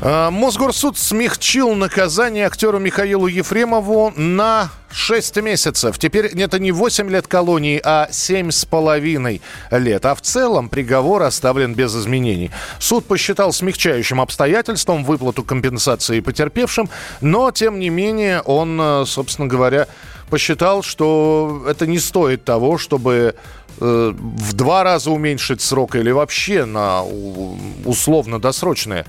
Мосгорсуд смягчил наказание актеру Михаилу Ефремову на 6 месяцев. Теперь это не 8 лет колонии, а 7 с половиной лет. А в целом приговор оставлен без изменений. Суд посчитал смягчающим обстоятельством выплату компенсации потерпевшим, но, тем не менее, он, э, собственно говоря, посчитал, что это не стоит того, чтобы э, в два раза уменьшить срок или вообще на условно-досрочное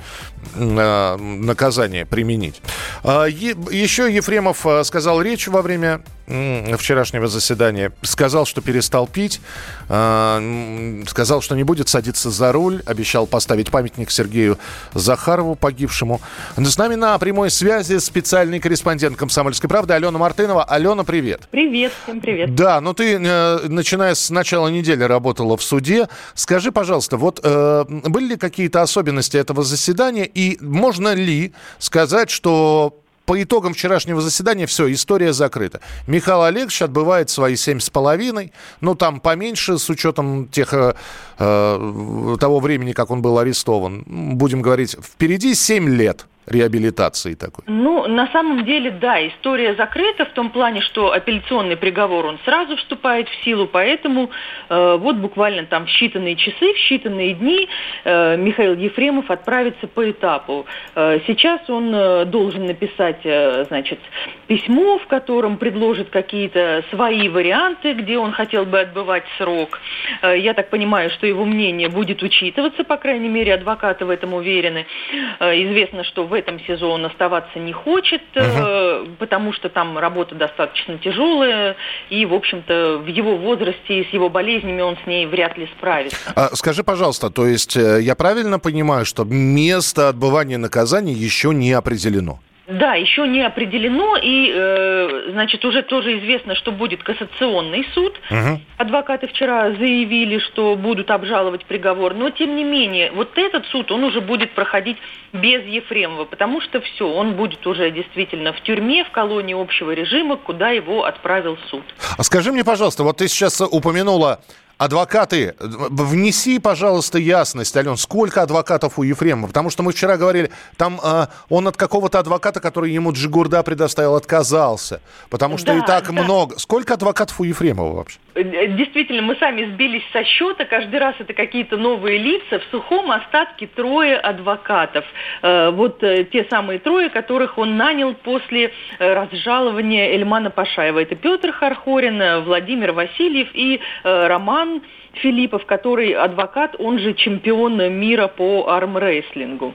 наказание применить. А, Еще Ефремов э, сказал речь во время вчерашнего заседания. Сказал, что перестал пить, а, сказал, что не будет садиться за руль, обещал поставить памятник Сергею Захарову, погибшему. С нами на прямой связи специальный корреспондент «Комсомольской правды» Алена Мартынова. Алена, привет. Привет, всем привет. Да, ну ты, э, начиная с начала недели, работала в суде. Скажи, пожалуйста, вот э, были ли какие-то особенности этого заседания, и можно ли сказать, что по итогам вчерашнего заседания все, история закрыта. Михаил Олегович отбывает свои семь с половиной, ну там поменьше с учетом тех, э, э, того времени, как он был арестован. Будем говорить, впереди семь лет реабилитации такой. Ну, на самом деле, да, история закрыта в том плане, что апелляционный приговор, он сразу вступает в силу, поэтому э, вот буквально там в считанные часы, в считанные дни э, Михаил Ефремов отправится по этапу. Э, сейчас он э, должен написать, э, значит, письмо, в котором предложит какие-то свои варианты, где он хотел бы отбывать срок. Э, я так понимаю, что его мнение будет учитываться, по крайней мере, адвокаты в этом уверены. Э, известно, что в этом СИЗО он оставаться не хочет, э, потому что там работа достаточно тяжелая, и, в общем-то, в его возрасте и с его болезнями он с ней вряд ли справится. А, скажи, пожалуйста, то есть э, я правильно понимаю, что место отбывания наказания еще не определено? Да, еще не определено, и, э, значит, уже тоже известно, что будет кассационный суд. Адвокаты вчера заявили, что будут обжаловать приговор, но, тем не менее, вот этот суд, он уже будет проходить без Ефремова, потому что все, он будет уже действительно в тюрьме, в колонии общего режима, куда его отправил суд. А скажи мне, пожалуйста, вот ты сейчас упомянула адвокаты. Внеси, пожалуйста, ясность, Ален, сколько адвокатов у Ефремова? Потому что мы вчера говорили, там э, он от какого-то адвоката, который ему Джигурда предоставил, отказался. Потому что Да, и так да. много. Сколько адвокатов у Ефремова вообще? Э, Действительно, мы сами сбились со счета. Каждый раз это какие-то новые лица. В сухом остатке трое адвокатов. Э, Вот э, те самые трое, которых он нанял после э, разжалования Эльмана Пашаева. Это Петр Хархорин, э, Владимир Васильев и э, Роман Филиппов, который адвокат, он же чемпион мира по армрестлингу.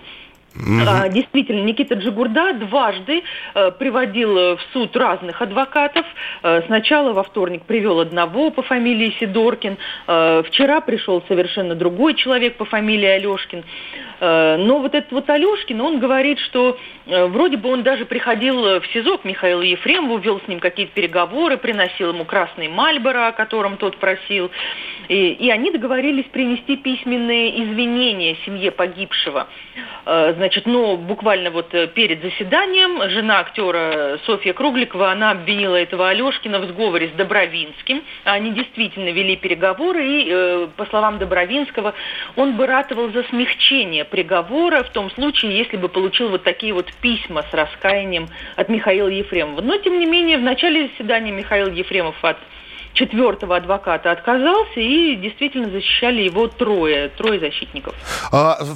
А, Действительно, Никита Джигурда дважды э, приводил э, в суд разных адвокатов. Э, Сначала во вторник привел одного по фамилии Сидоркин. Э, Вчера пришел совершенно другой человек по фамилии Алешкин. Э, Но вот этот вот Алешкин, он говорит, что э, вроде бы он даже приходил в СИЗО к Михаилу Ефремову, вел с ним какие-то переговоры, приносил ему красный Мальборо, о котором тот просил. И, и они договорились принести письменные извинения семье погибшего. Э, Значит, но буквально вот э, перед заседанием жена актера Софья Кругликова, она обвинила этого Алешкина в сговоре с Добровинским. Они действительно вели переговоры, и, э, по словам Добровинского, он бы ратовал за смягчение приговора в том случае, если бы получил вот такие вот письма с раскаянием от Михаила Ефремова. Но, тем не менее, в начале заседания Михаил Ефремов от четвертого адвоката отказался, и действительно защищали его трое, трое защитников.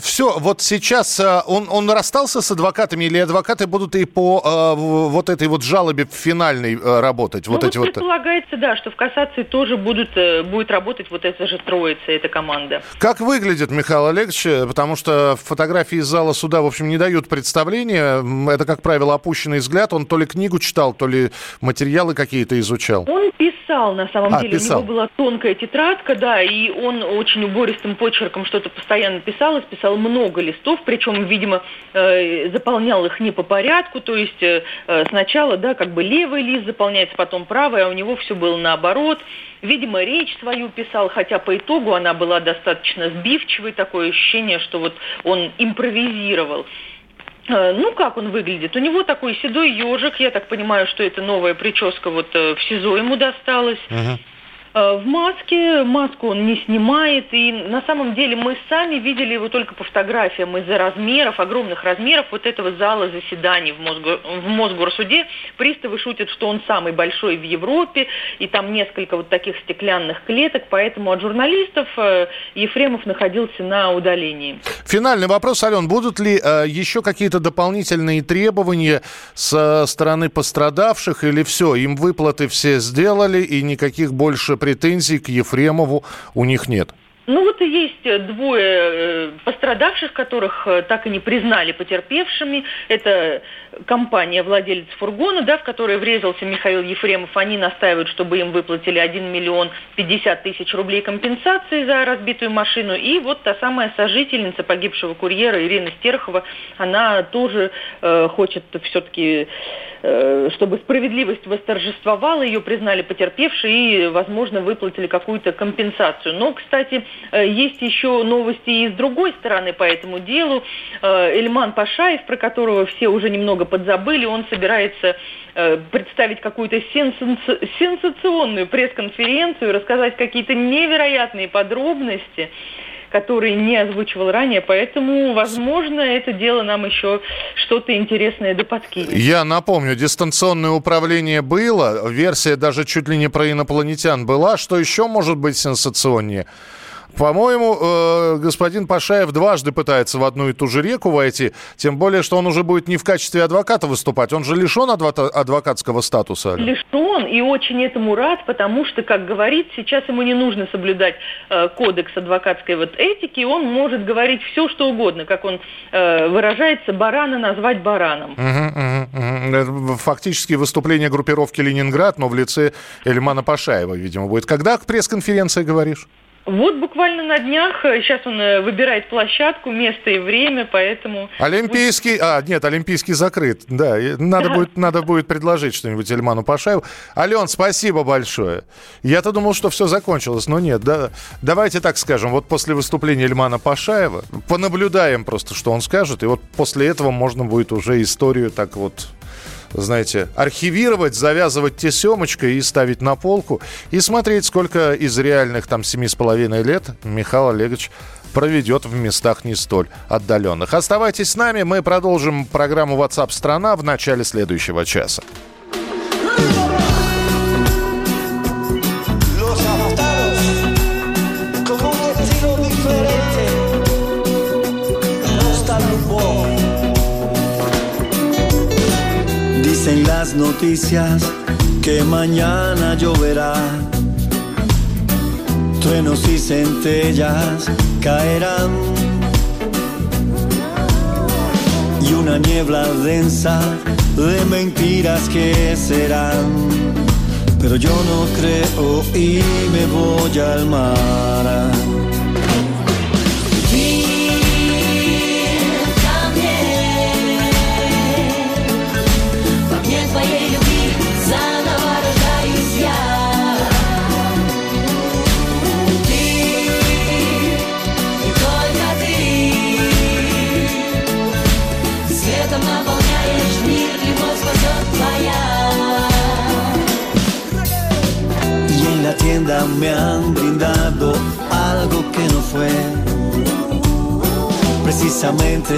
все, вот сейчас э, он, он расстался с адвокатами, или адвокаты будут и по в- вот этой вот жалобе финальной э, работать? Ну, Вот вот эти вот... предполагается, да, что в кассации тоже будут, э, будет работать вот эта же троица, эта команда. Как выглядит Михаил Олегович? Э, Потому что фотографии из зала суда, в общем, не дают представления. Это, как правило, опущенный взгляд. Он то ли книгу читал, то ли материалы какие-то изучал. Он писал на самом а, деле. Писал. У него была тонкая тетрадка, да, и он очень убористым почерком что-то постоянно писал, и писал много листов, причем, видимо, э, заполнял их не по порядку, то есть э, э, сначала, да, как бы левый лист заполняется, потом правый, а у него все было наоборот. Видимо, речь свою писал, хотя по итогу она была достаточно сбивчивой, такое ощущение, что вот он импровизировал. Э, ну, как он выглядит? У него такой седой ежик. Я так понимаю, что это новая прическа вот э, в СИЗО ему досталась. Uh-huh. Э, в маске, маску он не снимает, и на самом деле мы сами видели его только по фотографиям из-за размеров, огромных размеров вот этого зала заседаний в, Мосго, в Мосгорсуде. Приставы шутят, что он самый большой в Европе, и там несколько вот таких стеклянных клеток, поэтому от журналистов э, Ефремов находился на удалении. Финальный вопрос, Ален, будут ли э, еще какие-то дополнительные требования со стороны пострадавших, или все, им выплаты все сделали, и никаких больше претензий к Ефремову у них нет. Ну вот и есть э, двое э, пострадавших, которых э, так и не признали потерпевшими. Это компания владелец фургона, да, в которой врезался Михаил Ефремов. Они настаивают, чтобы им выплатили 1 миллион 50 тысяч рублей компенсации за разбитую машину. И вот та самая сожительница погибшего курьера Ирина Стерхова, она тоже э, хочет все-таки Э, чтобы справедливость восторжествовала, ее признали потерпевшей и, возможно, выплатили какую-то компенсацию. Но, кстати, есть еще новости и с другой стороны по этому делу. Э, Эльман Пашаев, про которого все уже немного подзабыли, он собирается представить какую-то сенсационную пресс-конференцию, рассказать какие-то невероятные подробности который не озвучивал ранее, поэтому, возможно, это дело нам еще что-то интересное да подкинет. Я напомню, дистанционное управление было, версия даже чуть ли не про инопланетян была. Что еще может быть сенсационнее? По-моему, э, господин Пашаев дважды пытается в одну и ту же реку войти, тем более, что он уже будет не в качестве адвоката выступать, он же лишен адво- адвокатского статуса. Лишен и очень этому рад, потому что, как говорит, сейчас ему не нужно соблюдать э, кодекс адвокатской вот этики, он может говорить все, что угодно, как он э, выражается, барана назвать бараном. Угу, угу, угу. Фактически выступление группировки «Ленинград», но в лице Эльмана Пашаева, видимо, будет. Когда пресс-конференция, говоришь? Вот буквально на днях, э, сейчас он э, выбирает площадку, место и время, поэтому... Олимпийский, а, нет, Олимпийский закрыт, да, надо, да. Будет, надо будет предложить что-нибудь Эльману Пашаеву. Ален, спасибо большое. Я-то думал, что все закончилось, но нет, да, давайте так скажем, вот после выступления Эльмана Пашаева понаблюдаем просто, что он скажет, и вот после этого можно будет уже историю так вот знаете, архивировать, завязывать тесемочкой и ставить на полку, и смотреть, сколько из реальных там семи с половиной лет Михаил Олегович проведет в местах не столь отдаленных. Оставайтесь с нами, мы продолжим программу WhatsApp страна в начале следующего часа. Noticias que mañana lloverá. Truenos y centellas caerán. Y una niebla densa de mentiras que serán. Pero yo no creo y me voy al mar. Me han brindado algo que no fue precisamente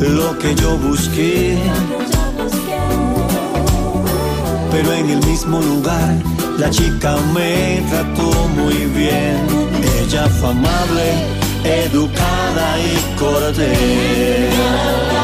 lo que yo busqué. Pero en el mismo lugar la chica me trató muy bien. Ella fue amable, educada y cortés.